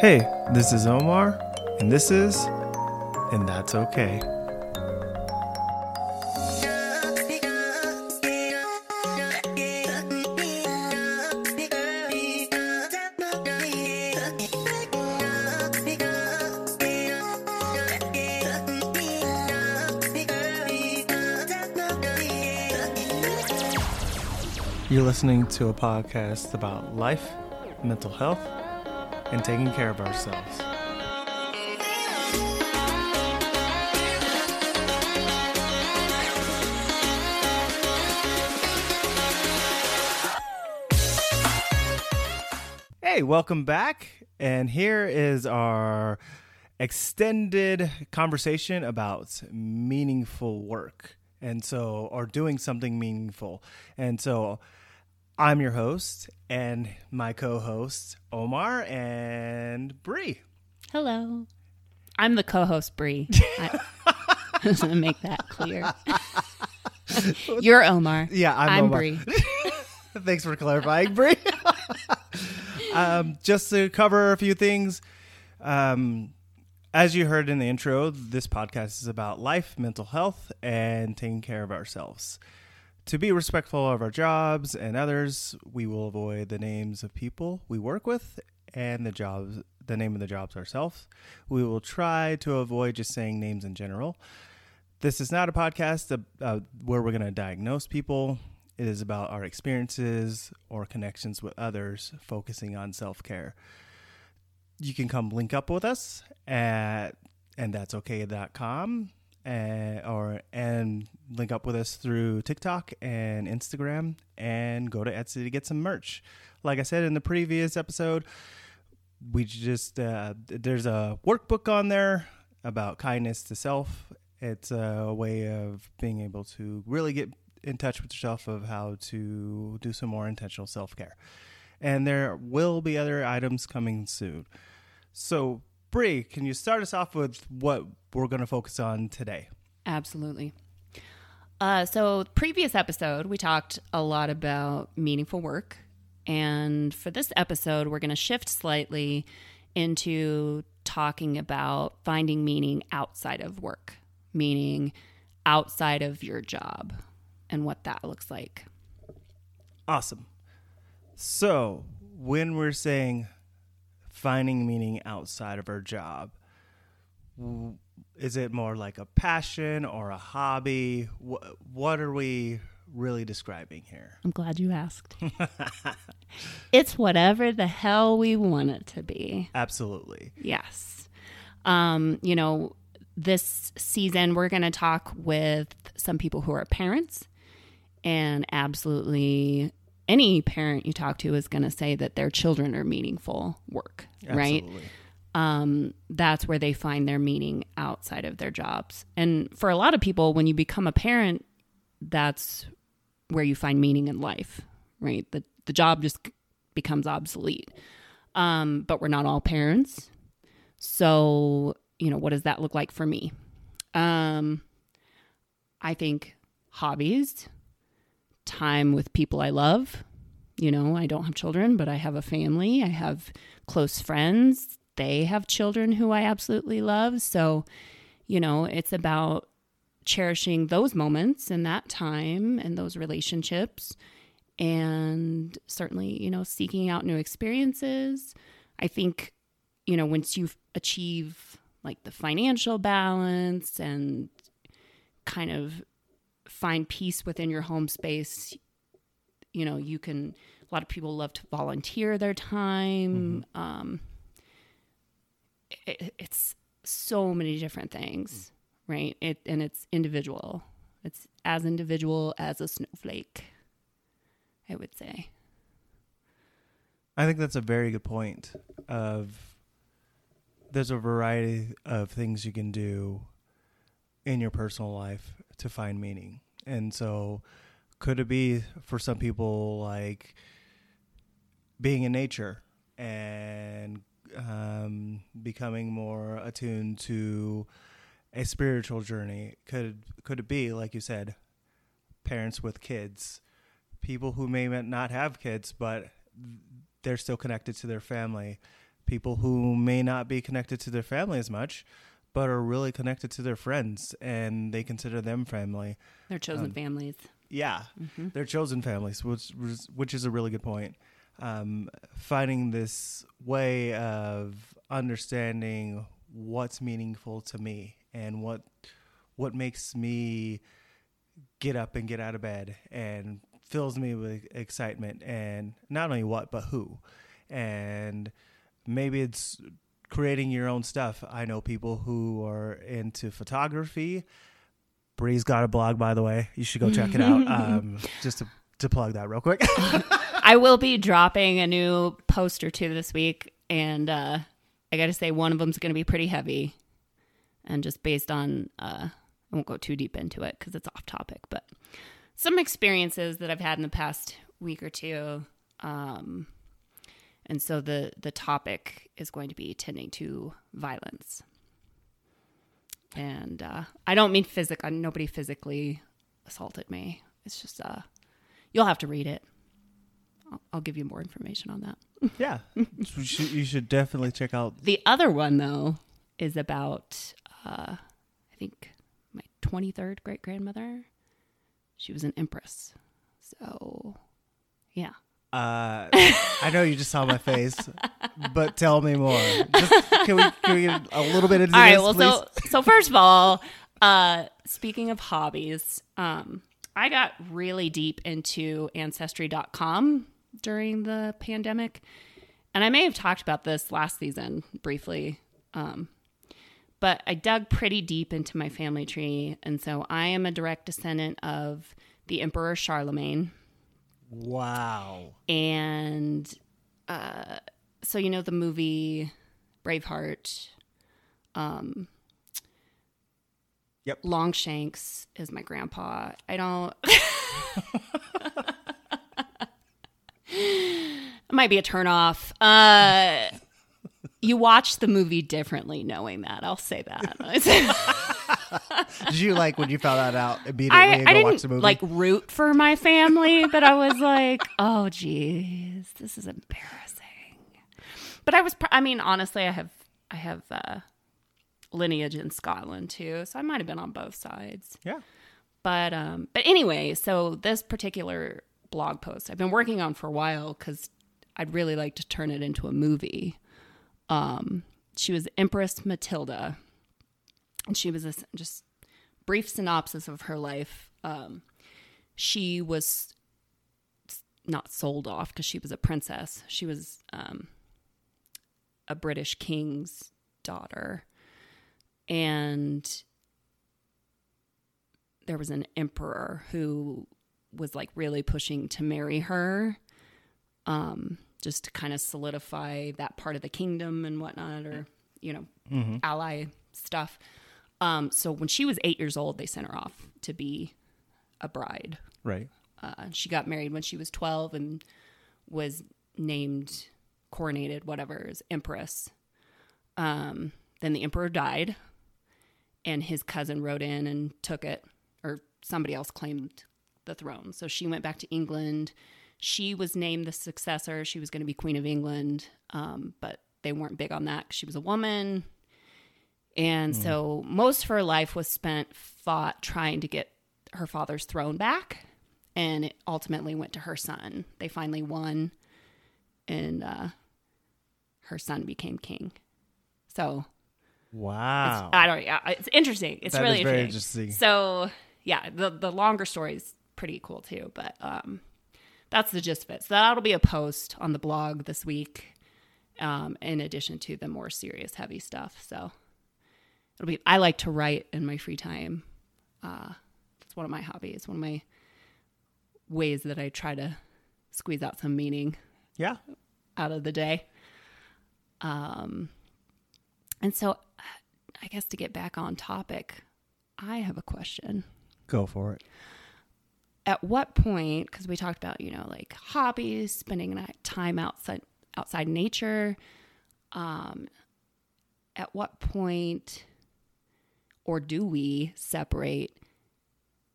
Hey, this is Omar, and this is, and that's okay. You're listening to a podcast about life, mental health, and taking care of ourselves. Hey, welcome back. And here is our extended conversation about meaningful work. And so, or doing something meaningful. And so, I'm your host and my co-host Omar and Bri. Hello. I'm the co-host Bri. I want to make that clear. You're Omar. Yeah, I'm, I'm Omar. Bri. Thanks for clarifying, Bri. um, just to cover a few things, um, as you heard in the intro, this podcast is about life, mental health, and taking care of ourselves. To be respectful of our jobs and others, we will avoid the names of people we work with and the jobs, the name of the jobs ourselves. We will try to avoid just saying names in general. This is not a podcast uh, where we're going to diagnose people. It is about our experiences or connections with others, focusing on self care. You can come link up with us at and that's okay.com and, or and link up with us through TikTok and Instagram and go to Etsy to get some merch. Like I said in the previous episode, we just uh, there's a workbook on there about kindness to self. It's a way of being able to really get in touch with yourself of how to do some more intentional self care. And there will be other items coming soon. So, Bri, can you start us off with what we're going to focus on today? Absolutely. Uh, so, previous episode, we talked a lot about meaningful work. And for this episode, we're going to shift slightly into talking about finding meaning outside of work, meaning outside of your job and what that looks like. Awesome. So, when we're saying finding meaning outside of our job. Is it more like a passion or a hobby? Wh- what are we really describing here? I'm glad you asked. it's whatever the hell we want it to be. Absolutely. Yes. Um, you know, this season we're going to talk with some people who are parents and absolutely any parent you talk to is going to say that their children are meaningful work, right? Um, that's where they find their meaning outside of their jobs. And for a lot of people, when you become a parent, that's where you find meaning in life, right? The, the job just becomes obsolete. Um, but we're not all parents. So, you know, what does that look like for me? Um, I think hobbies, time with people I love. You know, I don't have children, but I have a family. I have close friends. They have children who I absolutely love. So, you know, it's about cherishing those moments and that time and those relationships and certainly, you know, seeking out new experiences. I think, you know, once you achieve like the financial balance and kind of find peace within your home space, you know, you can, a lot of people love to volunteer their time. Um, it, it's so many different things, right? It and it's individual. It's as individual as a snowflake. I would say. I think that's a very good point of there's a variety of things you can do in your personal life to find meaning. And so could it be for some people like being in nature and um, becoming more attuned to a spiritual journey? Could could it be like you said, parents with kids, people who may not have kids, but they're still connected to their family. People who may not be connected to their family as much, but are really connected to their friends and they consider them family. Their chosen Um, families. Yeah, they're chosen families, which which is a really good point. Um, finding this way of understanding what's meaningful to me and what what makes me get up and get out of bed and fills me with excitement and not only what but who. And maybe it's creating your own stuff. I know people who are into photography bri's got a blog by the way. You should go check it out. Um, just to, to plug that real quick. I will be dropping a new post or two this week, and uh, I got to say one of them's going to be pretty heavy, and just based on uh, I won't go too deep into it because it's off topic, but some experiences that I've had in the past week or two, um, and so the the topic is going to be tending to violence, and uh, I don't mean physical. Nobody physically assaulted me. It's just uh, you'll have to read it. I'll, I'll give you more information on that. yeah you should, you should definitely check out The other one, though, is about, uh, I think, my 23rd great grandmother. She was an empress. So, yeah. Uh, I know you just saw my face, but tell me more. Just, can we can we get a little bit into All right. this, Well, please? so so first of all, uh, speaking of hobbies, um, I got really deep into ancestry.com during the pandemic, and I may have talked about this last season briefly. Um, but I dug pretty deep into my family tree, and so I am a direct descendant of the Emperor Charlemagne. Wow. and uh, so you know the movie Braveheart. Um, Yep. Longshanks is my grandpa. I don't. it might be a turnoff. Uh, you watch the movie differently knowing that. I'll say that. Did you like when you found that out immediately I, and I go watch didn't the movie? like root for my family, but I was like, oh, geez, this is embarrassing. But I was, I mean, honestly, I have, I have uh, lineage in Scotland too, so I might have been on both sides. yeah. But, um, but anyway, so this particular blog post I've been working on for a while because I'd really like to turn it into a movie. Um, she was Empress Matilda, and she was this just brief synopsis of her life. Um, she was not sold off because she was a princess. She was um, a British king's daughter, and there was an emperor who was like really pushing to marry her, um, just to kind of solidify that part of the kingdom and whatnot, or you know, ally stuff. Um, so when she was eight years old, they sent her off to be a bride. Right. Uh, she got married when she was 12 and was named, coronated, whatever, as empress. Um, then the emperor died, and his cousin rode in and took it, or somebody else claimed the throne. So she went back to England. She was named the successor. She was going to be Queen of England, um, but they weren't big on that she was a woman. And so most of her life was spent fought trying to get her father's throne back. And it ultimately went to her son. They finally won, and uh, her son became king. So Wow. I don't. Yeah, it's interesting. It's That really interesting. interesting. So yeah, the the longer story is pretty cool too. But um, that's the gist of it. So that'll be a post on the blog this week, um, in addition to the more serious, heavy stuff. So it'll be. I like to write in my free time. Uh, it's one of my hobbies. One of my ways that I try to squeeze out some meaning yeah. out of the day. Um, and so I guess to get back on topic, I have a question. Go for it. At what point, because we talked about, you know, like hobbies, spending time outside outside nature, um, at what point or do we separate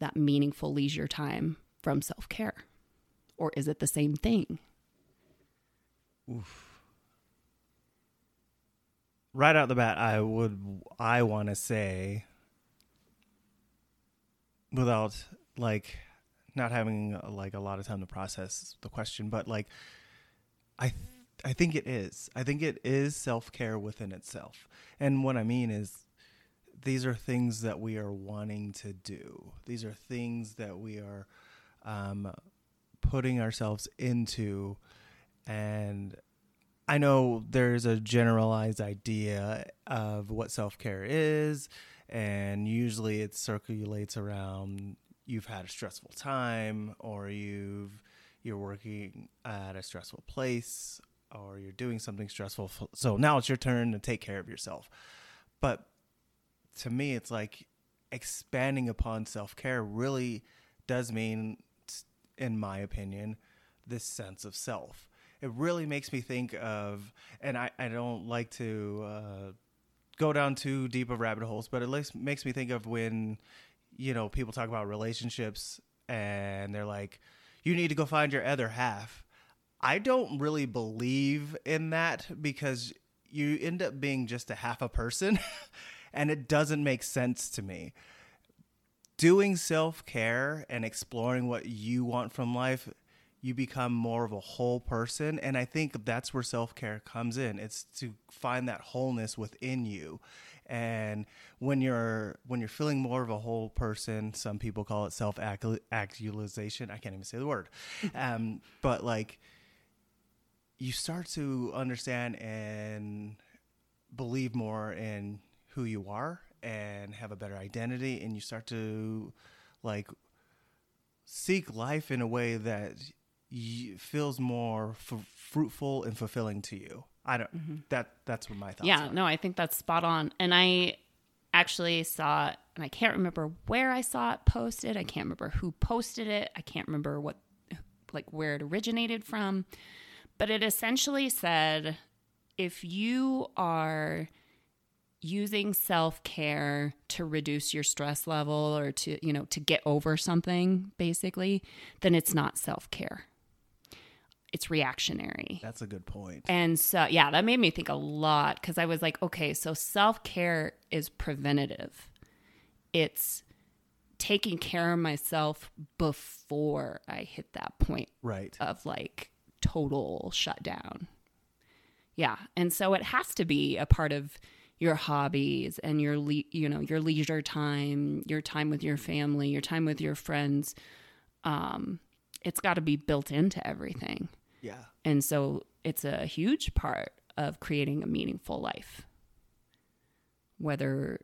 that meaningful leisure time from self care? Or is it the same thing? right out the bat, I would I want to say without like not having like a lot of time to process the question, but like I th- I think it is. I think it is self-care within itself. And what I mean is these are things that we are wanting to do. These are things that we are um, putting ourselves into and I know there's a generalized idea of what self care is, and usually it circulates around you've had a stressful time, or you've you're working at a stressful place, or you're doing something stressful. So now it's your turn to take care of yourself. But to me, it's like expanding upon self care really does mean, in my opinion, this sense of self it really makes me think of, and I, I don't like to uh, go down too deep of rabbit holes, but it makes me think of when, you know, people talk about relationships and they're like, you need to go find your other half. I don't really believe in that because you end up being just a half a person and it doesn't make sense to me. Doing self care and exploring what you want from life you become more of a whole person and i think that's where self-care comes in. It's to find that wholeness within you. And when you're when you're feeling more of a whole person some people call it self actualization i can't even say the word. Um, but like you start to understand and believe more in who you are and have a better identity and you start to like seek life in a way that feels more f- fruitful and fulfilling to you. I don't. Mm-hmm. That that's what my thoughts. Yeah, are. no, I think that's spot on. And I actually saw and I can't remember where I saw it posted. I can't remember who posted it. I can't remember what, like, where it originated from. But it essentially said, if you are using self-care to reduce your stress level or to you know to get over something basically then it's not self-care it's reactionary. That's a good point. And so, yeah, that made me think a lot because I was like, okay, so self care is preventative. It's taking care of myself before I hit that point right. of like total shutdown. Yeah. And so it has to be a part of your hobbies and your le- you know your leisure time your time with your family your time with your friends um it's got to be built into everything yeah. And so it's a huge part of creating a meaningful life. Whether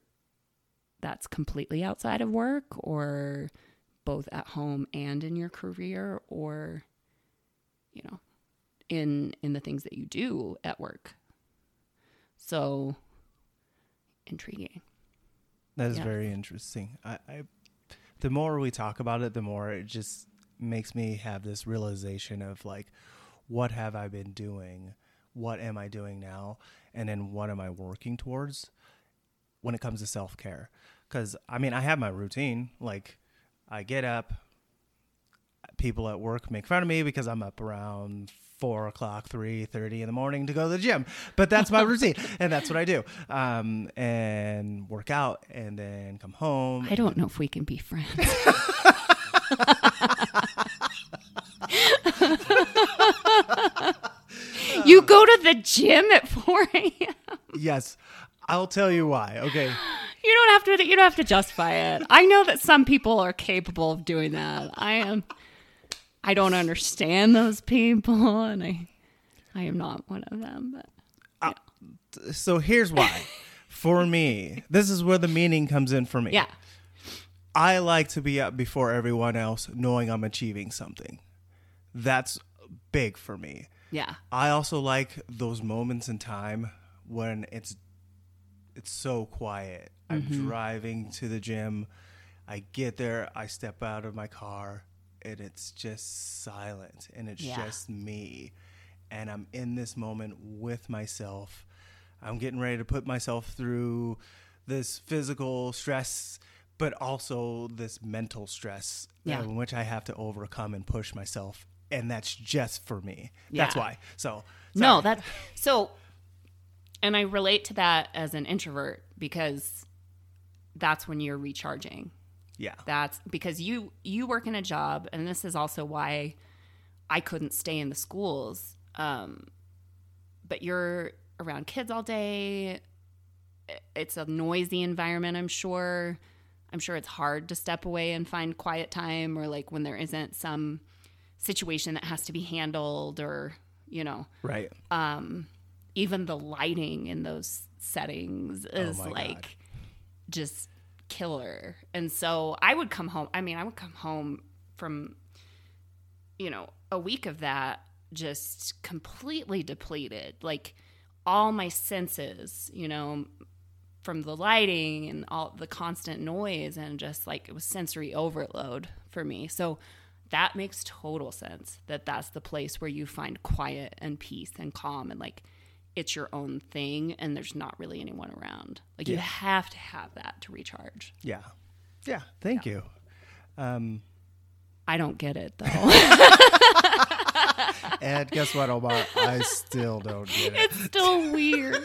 that's completely outside of work or both at home and in your career or you know in in the things that you do at work. So intriguing. That is yeah. very interesting. I, I the more we talk about it, the more it just makes me have this realization of like what have I been doing? What am I doing now? And then what am I working towards when it comes to self care? Because I mean, I have my routine. Like, I get up, people at work make fun of me because I'm up around four o'clock, three thirty in the morning to go to the gym. But that's my routine, and that's what I do. Um, and work out, and then come home. I don't know if we can be friends. you go to the gym at 4 a.m. Yes. I'll tell you why. Okay. You don't have to you don't have to justify it. I know that some people are capable of doing that. I am I don't understand those people and I I am not one of them, but yeah. uh, so here's why. for me, this is where the meaning comes in for me. Yeah. I like to be up before everyone else knowing I'm achieving something. That's big for me. Yeah. I also like those moments in time when it's it's so quiet. Mm-hmm. I'm driving to the gym. I get there, I step out of my car, and it's just silent and it's yeah. just me. And I'm in this moment with myself. I'm getting ready to put myself through this physical stress, but also this mental stress yeah. in which I have to overcome and push myself and that's just for me. Yeah. That's why. So No, that so and I relate to that as an introvert because that's when you're recharging. Yeah. That's because you you work in a job and this is also why I couldn't stay in the schools. Um but you're around kids all day. It's a noisy environment, I'm sure. I'm sure it's hard to step away and find quiet time or like when there isn't some situation that has to be handled or, you know, Right. um, even the lighting in those settings is Oh like God. just killer. And so I would come home. I mean, I would come home from, you know, a week of that just completely depleted. Like all my senses, you know, from the lighting and all the constant noise and just like it was sensory overload for me. So that makes total sense that that's the place where you find quiet and peace and calm and like it's your own thing and there's not really anyone around. Like you have to have that to recharge. Yeah. Yeah. Thank you. Um, I don't get it though. and guess what, Omar? I still don't get it. it's still weird.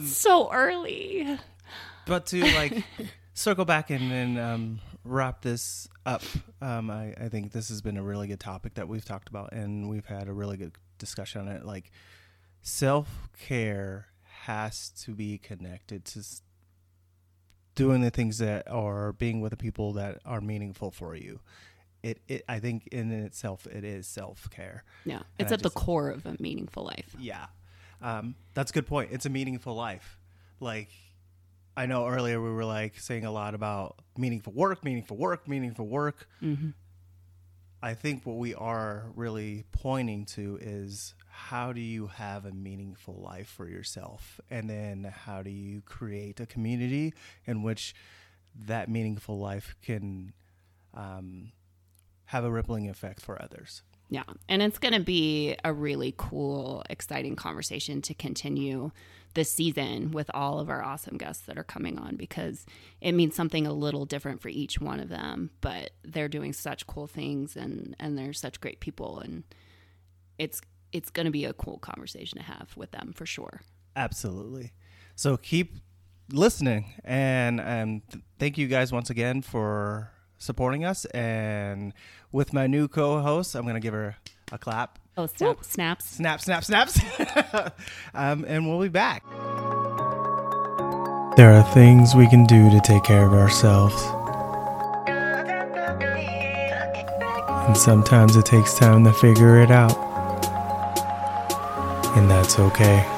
so early. But to like circle back and then um, wrap this up, um, I, I think this has been a really good topic that we've talked about, and we've had a really good discussion on it. Like self care has to be connected to doing the things that are being with the people that are meaningful for you. It, it I think in itself it is self care. Yeah. It's at the core of a meaningful life. Yeah. Um, that's a good point. It's a meaningful life. Like, I know earlier we were like saying a lot about meaningful work, meaningful work, meaningful work. Mm-hmm. I think what we are really pointing to is how do you have a meaningful life for yourself? And then how do you create a community in which that meaningful life can um, have a rippling effect for others? Yeah. And it's going to be a really cool, exciting conversation to continue this season with all of our awesome guests that are coming on because it means something a little different for each one of them, but they're doing such cool things and and they're such great people and it's it's going to be a cool conversation to have with them for sure. Absolutely. So keep listening, and um, th- thank you guys once again for supporting us. And with my new co-host, I'm gonna give her a clap. Oh, snap, snaps. Snap, snap, snaps. um, and we'll be back. There are things we can do to take care of ourselves. And sometimes it takes time to figure it out. And that's okay.